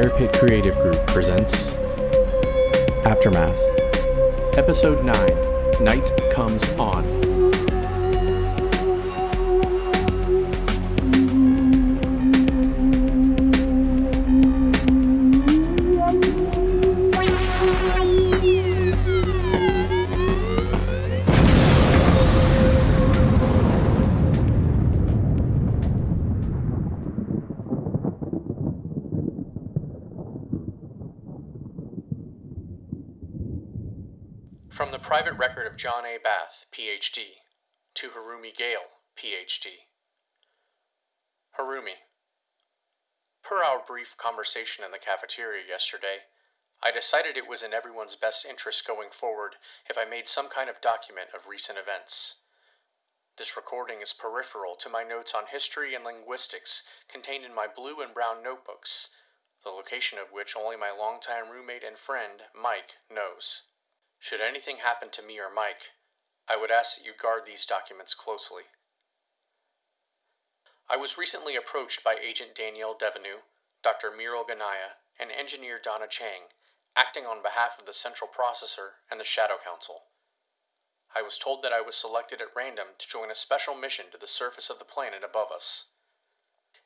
Fire Pit Creative Group presents Aftermath, Episode 9 Night Comes On. Ph.D. Harumi. Per our brief conversation in the cafeteria yesterday, I decided it was in everyone's best interest going forward if I made some kind of document of recent events. This recording is peripheral to my notes on history and linguistics contained in my blue and brown notebooks, the location of which only my longtime roommate and friend, Mike, knows. Should anything happen to me or Mike, I would ask that you guard these documents closely. I was recently approached by Agent Danielle Devenu, Dr. Miro Ganaya, and Engineer Donna Chang, acting on behalf of the Central Processor and the Shadow Council. I was told that I was selected at random to join a special mission to the surface of the planet above us.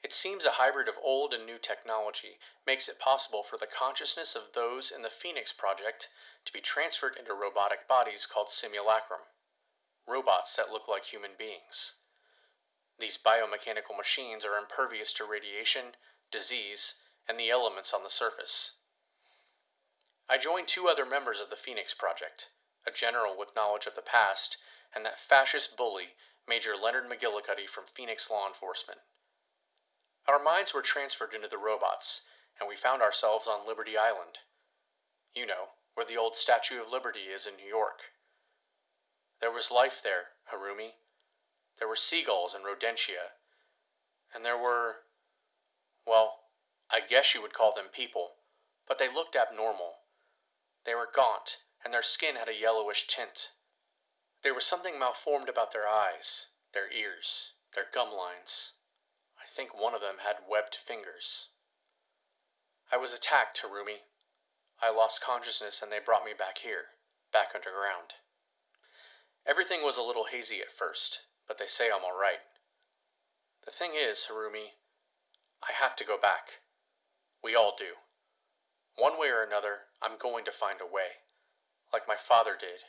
It seems a hybrid of old and new technology makes it possible for the consciousness of those in the Phoenix Project to be transferred into robotic bodies called simulacrum, robots that look like human beings. These biomechanical machines are impervious to radiation, disease, and the elements on the surface. I joined two other members of the Phoenix Project a general with knowledge of the past, and that fascist bully, Major Leonard McGillicuddy from Phoenix Law Enforcement. Our minds were transferred into the robots, and we found ourselves on Liberty Island. You know, where the old Statue of Liberty is in New York. There was life there, Harumi. There were seagulls and rodentia. And there were. Well, I guess you would call them people, but they looked abnormal. They were gaunt, and their skin had a yellowish tint. There was something malformed about their eyes, their ears, their gum lines. I think one of them had webbed fingers. I was attacked, Harumi. I lost consciousness and they brought me back here, back underground. Everything was a little hazy at first, but they say I'm alright. The thing is, Harumi, I have to go back. We all do. One way or another, I'm going to find a way. Like my father did.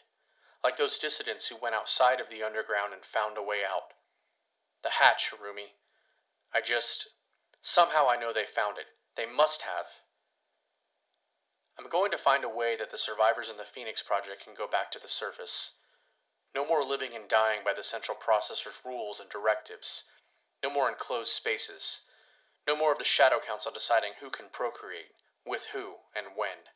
Like those dissidents who went outside of the underground and found a way out. The hatch, Harumi. I just. Somehow I know they found it. They must have. I'm going to find a way that the survivors in the Phoenix Project can go back to the surface. No more living and dying by the Central Processor's rules and directives. No more enclosed spaces. No more of the Shadow Council deciding who can procreate, with who, and when.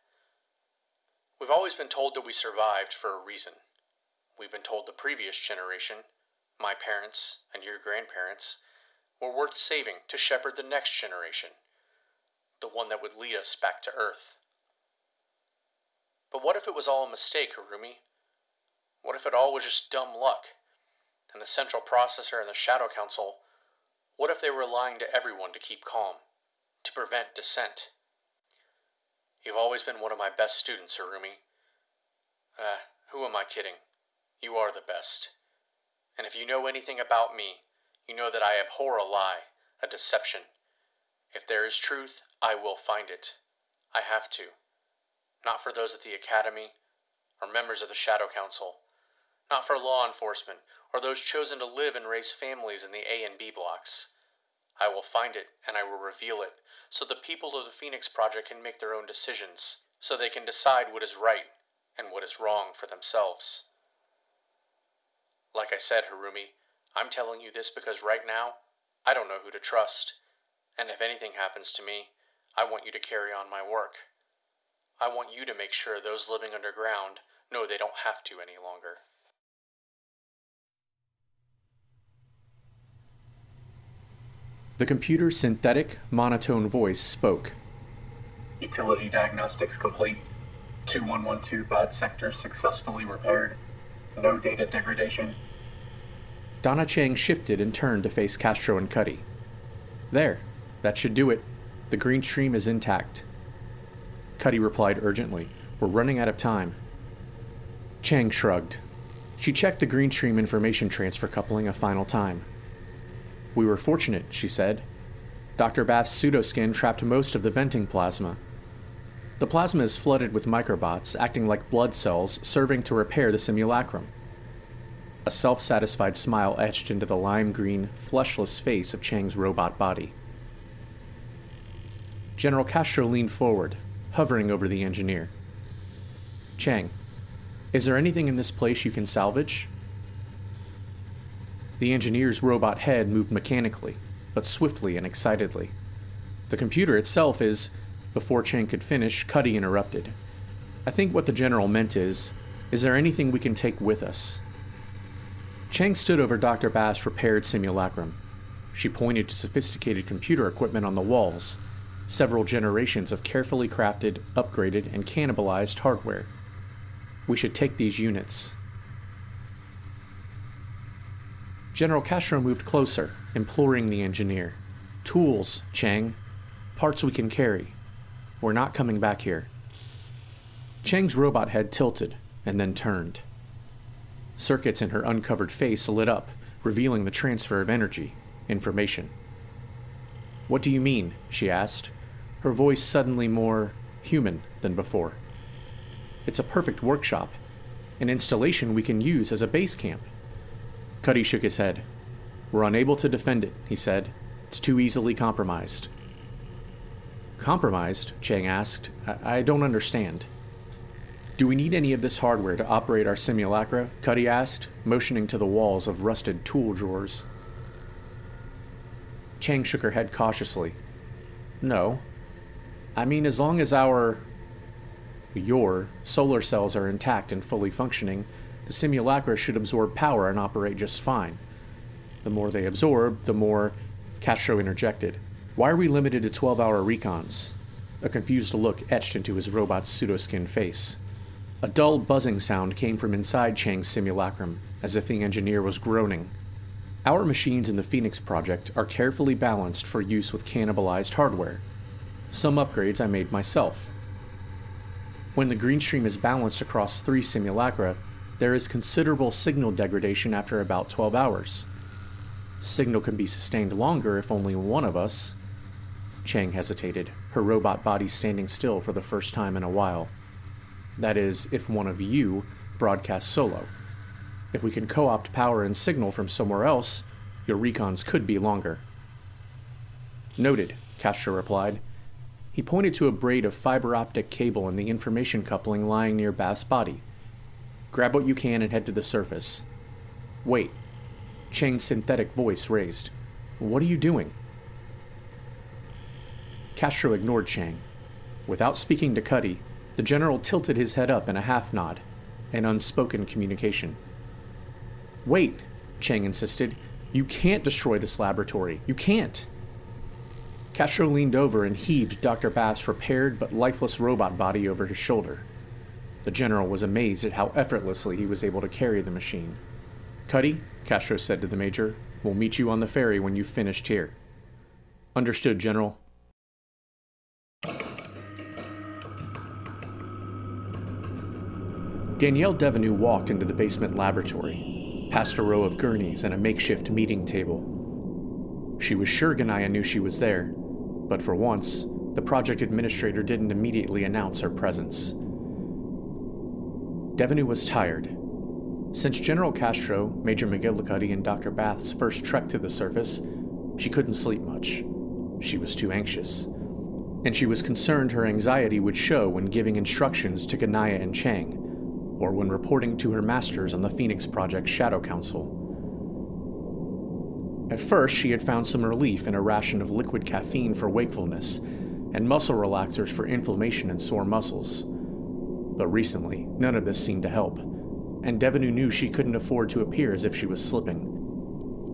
We've always been told that we survived for a reason. We've been told the previous generation, my parents and your grandparents, were worth saving to shepherd the next generation, the one that would lead us back to Earth. But what if it was all a mistake, Harumi? What if it all was just dumb luck? And the Central Processor and the Shadow Council, what if they were lying to everyone to keep calm, to prevent dissent? You've always been one of my best students, Harumi. Uh, who am I kidding? You are the best. And if you know anything about me, you know that I abhor a lie, a deception. If there is truth, I will find it. I have to not for those at the Academy or members of the Shadow Council, not for law enforcement or those chosen to live and raise families in the A and B blocks. I will find it and I will reveal it so the people of the Phoenix Project can make their own decisions, so they can decide what is right and what is wrong for themselves. Like I said, Harumi, I'm telling you this because right now, I don't know who to trust. And if anything happens to me, I want you to carry on my work. I want you to make sure those living underground know they don't have to any longer. The computer's synthetic, monotone voice spoke. Utility diagnostics complete. 2112 boot sector successfully repaired. No data degradation. Donna Chang shifted and turned to face Castro and Cuddy. There, that should do it. The green stream is intact. Cuddy replied urgently. We're running out of time. Chang shrugged. She checked the green stream information transfer coupling a final time. We were fortunate, she said. Dr. Bath's pseudoskin trapped most of the venting plasma. The plasma is flooded with microbots, acting like blood cells, serving to repair the simulacrum. A self satisfied smile etched into the lime green, fleshless face of Chang's robot body. General Castro leaned forward, hovering over the engineer. Chang, is there anything in this place you can salvage? The engineer's robot head moved mechanically, but swiftly and excitedly. The computer itself is. Before Chang could finish, Cuddy interrupted. I think what the general meant is Is there anything we can take with us? Chang stood over Dr. Bath's repaired simulacrum. She pointed to sophisticated computer equipment on the walls, several generations of carefully crafted, upgraded, and cannibalized hardware. We should take these units. General Castro moved closer, imploring the engineer. Tools, Chang. Parts we can carry. We're not coming back here. Chang's robot head tilted and then turned. Circuits in her uncovered face lit up, revealing the transfer of energy, information. What do you mean? she asked, her voice suddenly more human than before. It's a perfect workshop, an installation we can use as a base camp. Cuddy shook his head. We're unable to defend it, he said. It's too easily compromised. Compromised? Chang asked. I, I don't understand. Do we need any of this hardware to operate our simulacra? Cuddy asked, motioning to the walls of rusted tool drawers. Chang shook her head cautiously. No. I mean, as long as our. your solar cells are intact and fully functioning, the simulacra should absorb power and operate just fine. The more they absorb, the more. Castro interjected. Why are we limited to 12 hour recons? A confused look etched into his robot's pseudoskin face. A dull buzzing sound came from inside Chang's simulacrum, as if the engineer was groaning. Our machines in the Phoenix project are carefully balanced for use with cannibalized hardware. Some upgrades I made myself. When the green stream is balanced across three simulacra, there is considerable signal degradation after about 12 hours. Signal can be sustained longer if only one of us. Chang hesitated, her robot body standing still for the first time in a while. That is, if one of you broadcasts solo. If we can co opt power and signal from somewhere else, your recons could be longer. Noted, Castro replied. He pointed to a braid of fiber optic cable in the information coupling lying near Bath's body. Grab what you can and head to the surface. Wait. Chang's synthetic voice raised. What are you doing? Castro ignored Chang. Without speaking to Cuddy, the general tilted his head up in a half nod, an unspoken communication. Wait, Chang insisted. You can't destroy this laboratory. You can't. Castro leaned over and heaved Dr. Bath's repaired but lifeless robot body over his shoulder. The general was amazed at how effortlessly he was able to carry the machine. Cuddy, Castro said to the major, we'll meet you on the ferry when you've finished here. Understood, General. Danielle Devenu walked into the basement laboratory, past a row of gurneys and a makeshift meeting table. She was sure Ganaya knew she was there, but for once, the project administrator didn't immediately announce her presence. Devenu was tired. Since General Castro, Major McGillicuddy, and Dr. Bath's first trek to the surface, she couldn't sleep much. She was too anxious. And she was concerned her anxiety would show when giving instructions to Ganaya and Chang or when reporting to her masters on the Phoenix Project Shadow Council. At first, she had found some relief in a ration of liquid caffeine for wakefulness and muscle relaxers for inflammation and sore muscles. But recently, none of this seemed to help, and Devenu knew she couldn't afford to appear as if she was slipping.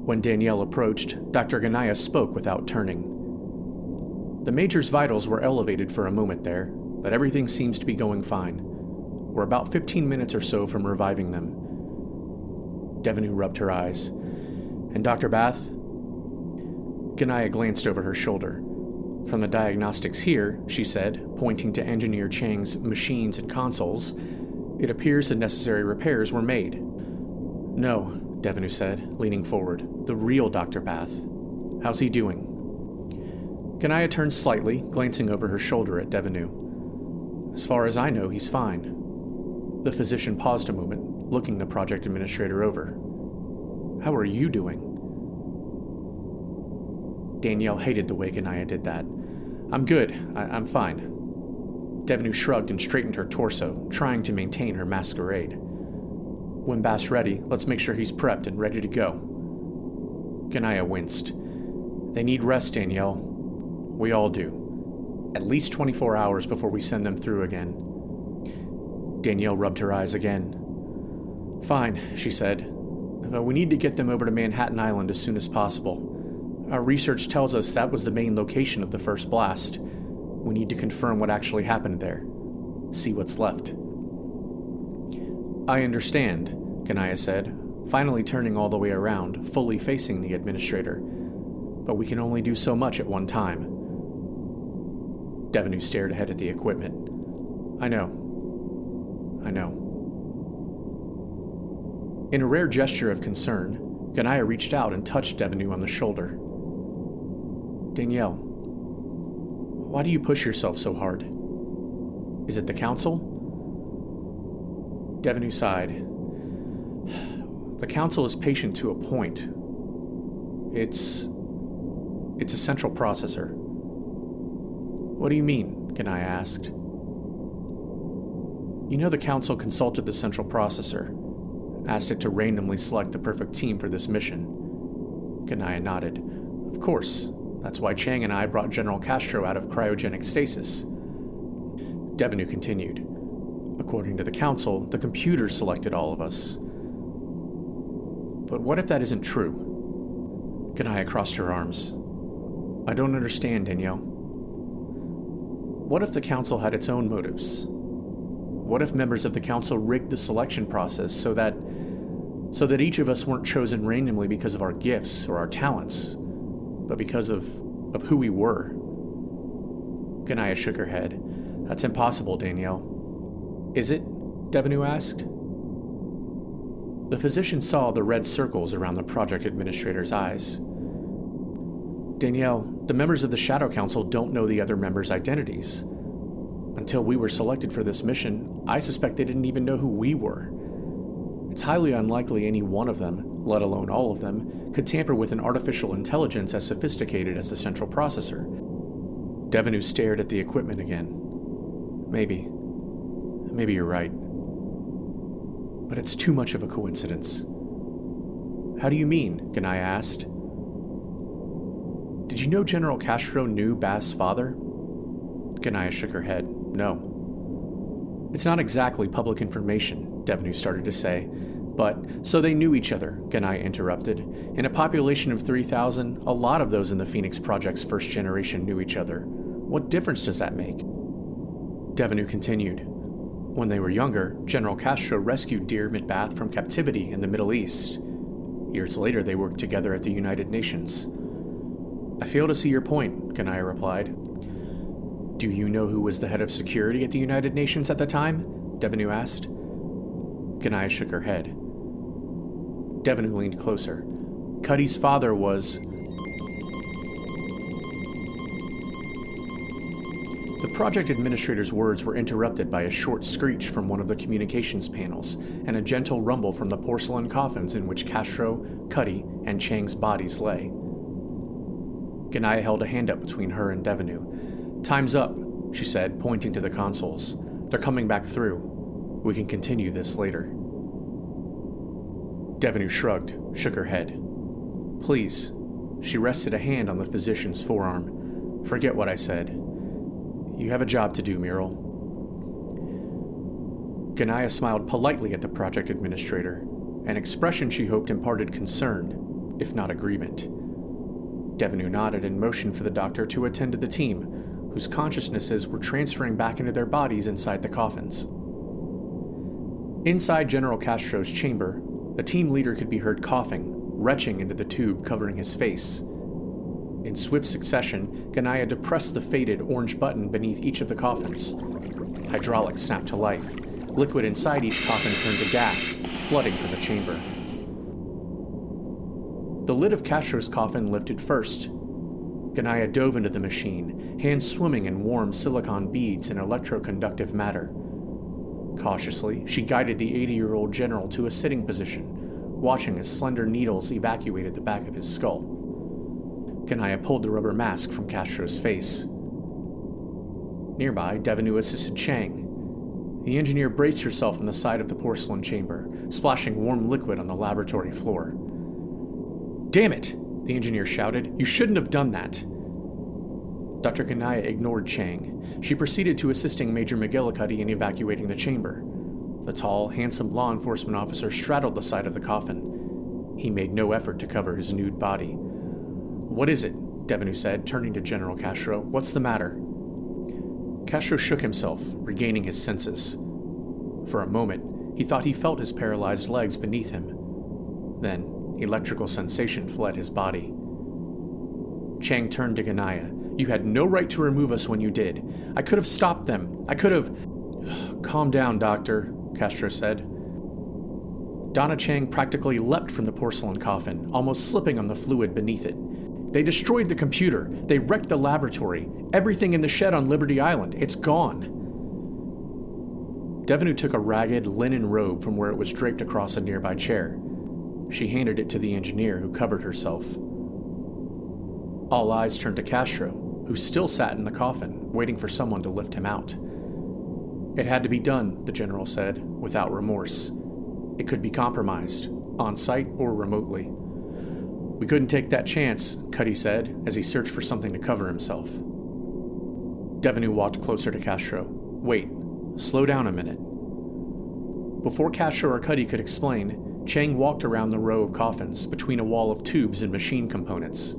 When Danielle approached, Dr. Ganaya spoke without turning. The Major's vitals were elevated for a moment there, but everything seems to be going fine. We're about 15 minutes or so from reviving them. Devenu rubbed her eyes. And Dr. Bath? Ganaya glanced over her shoulder. From the diagnostics here, she said, pointing to Engineer Chang's machines and consoles, it appears the necessary repairs were made. No, Devenu said, leaning forward. The real Dr. Bath. How's he doing? Ganaya turned slightly, glancing over her shoulder at Devenu. As far as I know, he's fine. The physician paused a moment, looking the project administrator over. How are you doing? Danielle hated the way Ganaya did that. I'm good. I- am fine. Devenu shrugged and straightened her torso, trying to maintain her masquerade. When Bath's ready, let's make sure he's prepped and ready to go. Ganaya winced. They need rest, Danielle. We all do. At least 24 hours before we send them through again. Danielle rubbed her eyes again. Fine, she said. But we need to get them over to Manhattan Island as soon as possible. Our research tells us that was the main location of the first blast. We need to confirm what actually happened there. See what's left. I understand, Ganaya said, finally turning all the way around, fully facing the administrator. But we can only do so much at one time. Devenu stared ahead at the equipment. I know. I know. In a rare gesture of concern, Ganaya reached out and touched Devenu on the shoulder. Danielle, why do you push yourself so hard? Is it the council? Devenu sighed. The council is patient to a point. It's. it's a central processor. What do you mean? Ganaya asked. You know, the council consulted the central processor, asked it to randomly select the perfect team for this mission. Ganaya nodded. Of course, that's why Chang and I brought General Castro out of cryogenic stasis. Devenu continued. According to the Council, the computer selected all of us. But what if that isn't true? Ganaya crossed her arms. I don't understand, Danielle. What if the Council had its own motives? What if members of the Council rigged the selection process so that so that each of us weren't chosen randomly because of our gifts or our talents, but because of, of who we were? Ganaya shook her head. That's impossible, Danielle. Is it? Devenu asked. The physician saw the red circles around the project administrator's eyes. Danielle, the members of the Shadow Council don't know the other members' identities. Until we were selected for this mission, I suspect they didn't even know who we were. It's highly unlikely any one of them, let alone all of them, could tamper with an artificial intelligence as sophisticated as the central processor. Devenu stared at the equipment again. Maybe. Maybe you're right. But it's too much of a coincidence. How do you mean? Ganaya asked. Did you know General Castro knew Bath's father? Ganaya shook her head. No. It's not exactly public information, Devenu started to say. But, so they knew each other, Ganaya interrupted. In a population of 3,000, a lot of those in the Phoenix Project's first generation knew each other. What difference does that make? Devenu continued. When they were younger, General Castro rescued Dear Midbath from captivity in the Middle East. Years later, they worked together at the United Nations. I fail to see your point, Ganaya replied. Do you know who was the head of security at the United Nations at the time? Devenu asked. Ganaya shook her head. Devenu leaned closer. Cuddy's father was The project administrator's words were interrupted by a short screech from one of the communications panels and a gentle rumble from the porcelain coffins in which Castro, Cuddy, and Chang's bodies lay. Ganaya held a hand up between her and Devenu. Time's up, she said, pointing to the consoles. They're coming back through. We can continue this later. Devenu shrugged, shook her head. Please. She rested a hand on the physician's forearm. Forget what I said. You have a job to do, Muriel. Ganaya smiled politely at the project administrator, an expression she hoped imparted concern, if not agreement. Devenu nodded and motioned for the doctor to attend to the team, whose consciousnesses were transferring back into their bodies inside the coffins. Inside General Castro's chamber, the team leader could be heard coughing, retching into the tube covering his face. In swift succession, Ganaya depressed the faded orange button beneath each of the coffins. Hydraulics snapped to life. Liquid inside each coffin turned to gas, flooding from the chamber. The lid of Castro's coffin lifted first. Ganaya dove into the machine, hands swimming in warm silicon beads and electroconductive matter. Cautiously, she guided the 80 year old general to a sitting position, watching as slender needles evacuated the back of his skull. Ganaya pulled the rubber mask from Castro's face. Nearby, Devenu assisted Chang. The engineer braced herself on the side of the porcelain chamber, splashing warm liquid on the laboratory floor. Damn it! The engineer shouted. You shouldn't have done that. Dr. Ganaya ignored Chang. She proceeded to assisting Major McGillicuddy in evacuating the chamber. The tall, handsome law enforcement officer straddled the side of the coffin. He made no effort to cover his nude body. What is it? Devenu said, turning to General Castro. What's the matter? Castro shook himself, regaining his senses. For a moment, he thought he felt his paralyzed legs beneath him. Then, electrical sensation fled his body. Chang turned to Ganaya. You had no right to remove us when you did. I could have stopped them. I could have. Calm down, Doctor, Castro said. Donna Chang practically leapt from the porcelain coffin, almost slipping on the fluid beneath it. They destroyed the computer. They wrecked the laboratory. Everything in the shed on Liberty Island. It's gone. Devenu took a ragged linen robe from where it was draped across a nearby chair. She handed it to the engineer, who covered herself. All eyes turned to Castro, who still sat in the coffin, waiting for someone to lift him out. It had to be done, the general said, without remorse. It could be compromised, on site or remotely. We couldn't take that chance, Cuddy said as he searched for something to cover himself. Devenu walked closer to Castro. Wait, slow down a minute. Before Castro or Cuddy could explain, Chang walked around the row of coffins between a wall of tubes and machine components.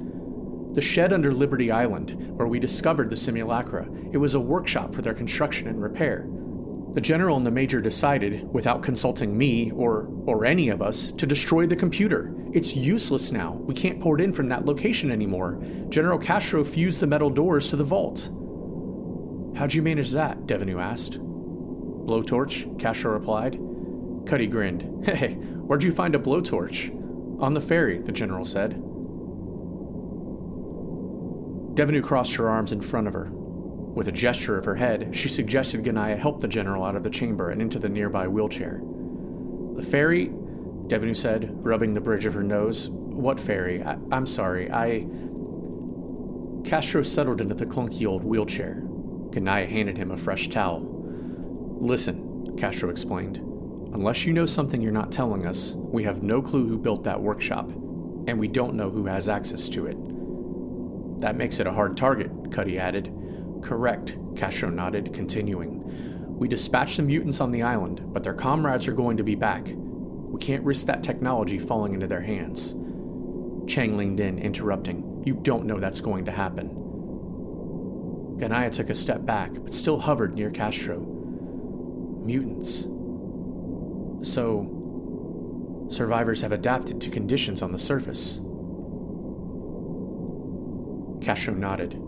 The shed under Liberty Island, where we discovered the simulacra, it was a workshop for their construction and repair. The general and the major decided, without consulting me or or any of us, to destroy the computer. It's useless now. We can't port in from that location anymore. General Castro fused the metal doors to the vault. How'd you manage that? Devenu asked. Blowtorch, Castro replied. Cuddy grinned. Hey, where'd you find a blowtorch? On the ferry, the general said. Devenu crossed her arms in front of her, with a gesture of her head, she suggested Ganaya help the general out of the chamber and into the nearby wheelchair. The ferry? Devenu said, rubbing the bridge of her nose. What ferry? I- I'm sorry, I. Castro settled into the clunky old wheelchair. Ganaya handed him a fresh towel. Listen, Castro explained. Unless you know something you're not telling us, we have no clue who built that workshop, and we don't know who has access to it. That makes it a hard target, Cuddy added. Correct, Castro nodded, continuing. We dispatched the mutants on the island, but their comrades are going to be back. We can't risk that technology falling into their hands. Chang leaned in, interrupting. You don't know that's going to happen. Ganaya took a step back, but still hovered near Castro. Mutants. So, survivors have adapted to conditions on the surface. Castro nodded.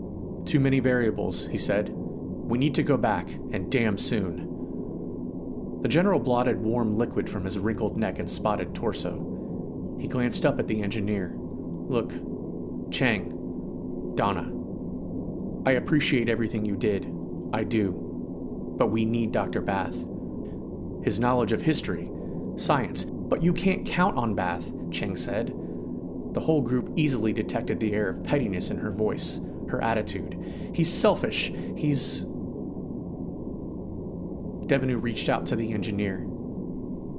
Too many variables, he said. We need to go back, and damn soon. The general blotted warm liquid from his wrinkled neck and spotted torso. He glanced up at the engineer. Look, Chang, Donna. I appreciate everything you did. I do. But we need Dr. Bath. His knowledge of history, science. But you can't count on Bath, Chang said. The whole group easily detected the air of pettiness in her voice her attitude. He's selfish. He's. Devenu reached out to the engineer.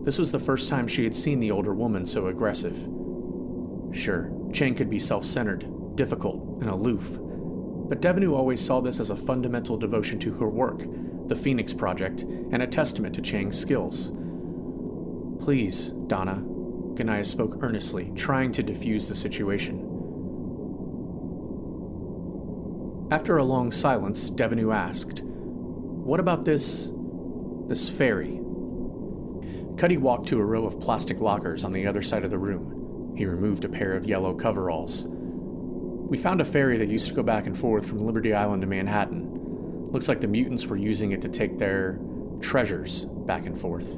This was the first time she had seen the older woman so aggressive. Sure, Chang could be self centered, difficult, and aloof, but Devenu always saw this as a fundamental devotion to her work, the Phoenix Project, and a testament to Chang's skills. Please, Donna, Ganaya spoke earnestly, trying to diffuse the situation. After a long silence, Devenu asked, What about this. this ferry? Cuddy walked to a row of plastic lockers on the other side of the room. He removed a pair of yellow coveralls. We found a ferry that used to go back and forth from Liberty Island to Manhattan. Looks like the mutants were using it to take their treasures back and forth.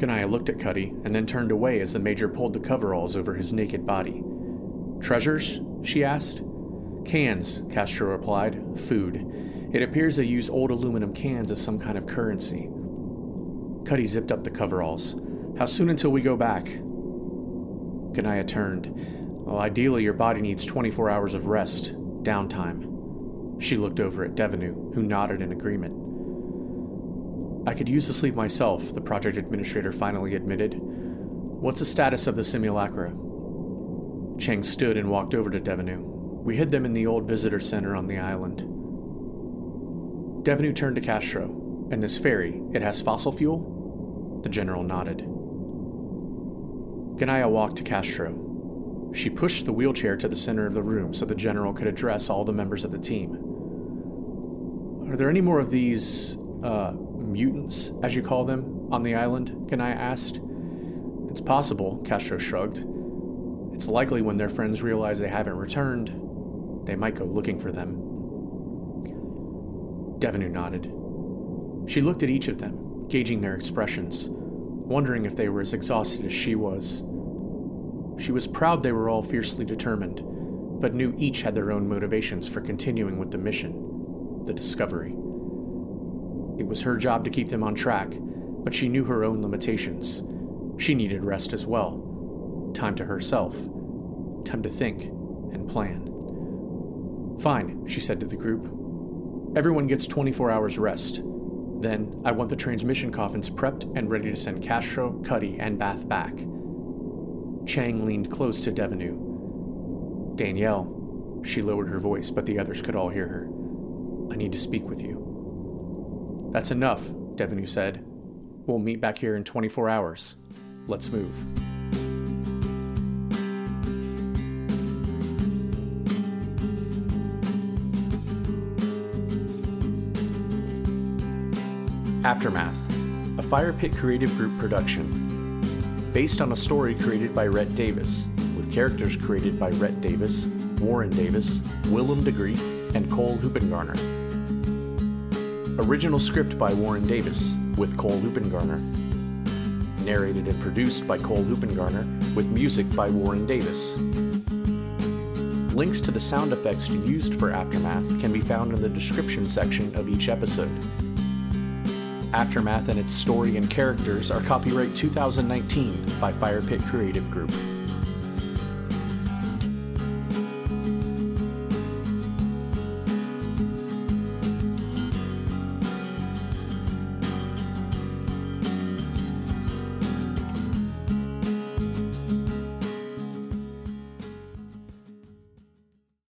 Ganaya looked at Cuddy and then turned away as the Major pulled the coveralls over his naked body. Treasures? she asked. Cans, Castro replied. Food. It appears they use old aluminum cans as some kind of currency. Cuddy zipped up the coveralls. How soon until we go back? Ganaya turned. Well, ideally, your body needs 24 hours of rest, downtime. She looked over at Devenu, who nodded in agreement. I could use the sleep myself, the project administrator finally admitted. What's the status of the simulacra? Chang stood and walked over to Devenu. We hid them in the old visitor center on the island. Devenu turned to Castro. And this ferry, it has fossil fuel? The general nodded. Ganaya walked to Castro. She pushed the wheelchair to the center of the room so the general could address all the members of the team. Are there any more of these, uh, mutants, as you call them, on the island? Ganaya asked. It's possible, Castro shrugged. It's likely when their friends realize they haven't returned, they might go looking for them. Devenu nodded. She looked at each of them, gauging their expressions, wondering if they were as exhausted as she was. She was proud they were all fiercely determined, but knew each had their own motivations for continuing with the mission the discovery. It was her job to keep them on track, but she knew her own limitations. She needed rest as well. Time to herself. Time to think and plan. Fine, she said to the group. Everyone gets 24 hours rest. Then, I want the transmission coffins prepped and ready to send Castro, Cuddy, and Bath back. Chang leaned close to Devenu. Danielle, she lowered her voice, but the others could all hear her. I need to speak with you. That's enough, Devenu said. We'll meet back here in 24 hours. Let's move. Aftermath, a Fire Pit Creative Group production. Based on a story created by Rhett Davis, with characters created by Rhett Davis, Warren Davis, Willem DeGree, and Cole Hoopengarner. Original script by Warren Davis, with Cole Hoopengarner. Narrated and produced by Cole Hoopengarner, with music by Warren Davis. Links to the sound effects used for Aftermath can be found in the description section of each episode. Aftermath and its story and characters are copyright 2019 by Firepit Creative Group.